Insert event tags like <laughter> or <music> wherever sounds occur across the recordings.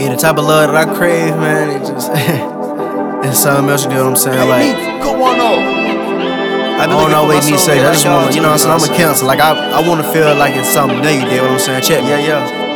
Yeah, the type of love that I crave, man, it just <laughs> it's something else. You know what I'm saying? Like, Come on. I don't always need to say. I just want, you know what I'm saying? I'm a cancer. Like, I, I want to feel like it's something new. You get what I'm saying? Check me. Yeah, yeah.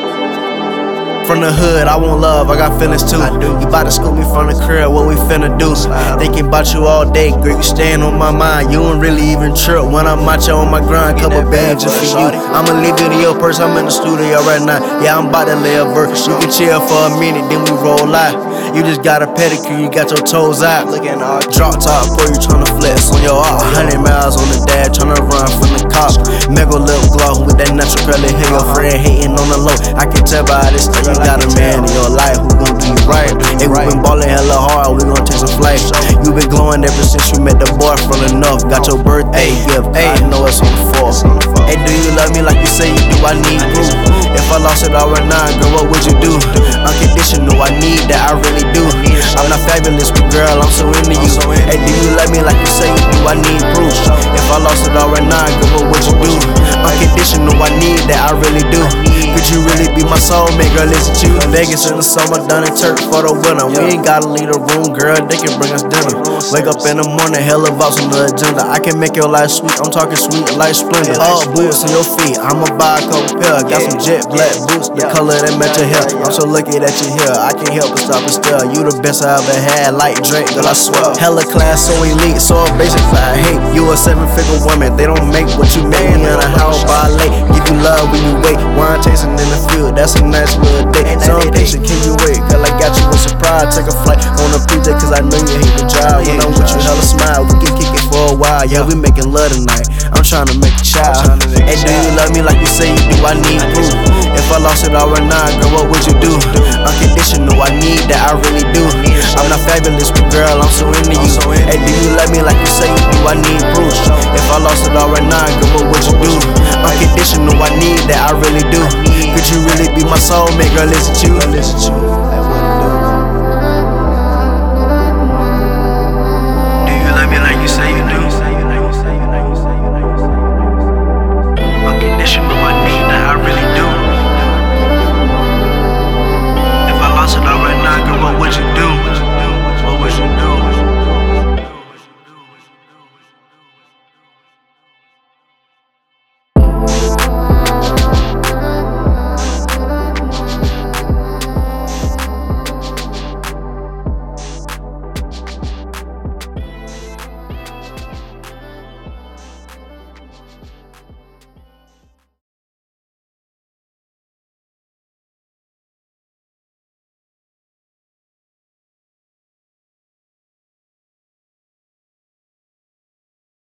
From the hood, I want love, I got feelings too. I do. You bout to scoop me from the crib, what we finna do? Thinking about you all day, girl, you staying on my mind. You don't really even trip when I'm out here on my grind. Couple bands just for you. I'ma leave you to your purse, I'm in the studio right now. Yeah, I'm about to lay a verse. You can chill for a minute, then we roll out. You just got a pedicure, you got your toes out. Looking all Drop top, boy, you tryna flex on your arm. 100 miles on the dash, tryna run from the cops. Mega lip gloss with that natural curly hair. Your friend hating on the low. I can tell by this that you got a man in your life who gon' do you right. Hey, we been ballin' hella hard, we gon' take some flight. You been glowing ever since you met the boy from the north. Got your birthday gift, I know it's on the fourth. Hey, do you love me like you say you do? I need proof. If I lost it all right now, girl, what would you do? Unconditional, I need that, I really do. I'm not fabulous, but girl, I'm so into you. Hey, do you love me like you say you do? I need proof. I lost it all right now, girl, what you do? Unconditional, I need that, I really do. Could you really be my soulmate, girl? To you. Vegas in the summer, done in church for the winter. We ain't gotta leave the room, girl. They can bring us dinner. Wake up in the morning, hella vibes on the agenda. I can make your life sweet. I'm talking sweet like Splenda. All boots on your feet. I'ma buy a couple pair. Got some jet black boots, the color that match your hair. I'm so lucky that you're here. I can't help but stop and stare. You the best I ever had, like Drake, girl. I swear. Hella class, so elite, so basic. I hate you a seven figure woman. They don't make what you. Me in a house by late. Give you love when you wait. Wine tasting in the field. That's a nice little date. So impatient, can you wait? Girl, I got you a surprise. Take a flight on a PJ, cause I know you hate to drive. When I'm with you, hella smile. We can kick it for a while. Yeah, we making love tonight. I'm trying to make a child. Hey, do you love me like you say you do? I need proof. If I lost it all right now, girl, what would you do? Unconditional, I need that, I really do. I'm not fabulous, but girl, I'm so into you. Hey, do you love me like you say you do? I need proof. If I lost it all right now, girl, what would you do? Unconditional, I need that, I really do. Could you really be my soulmate, girl? Listen to you.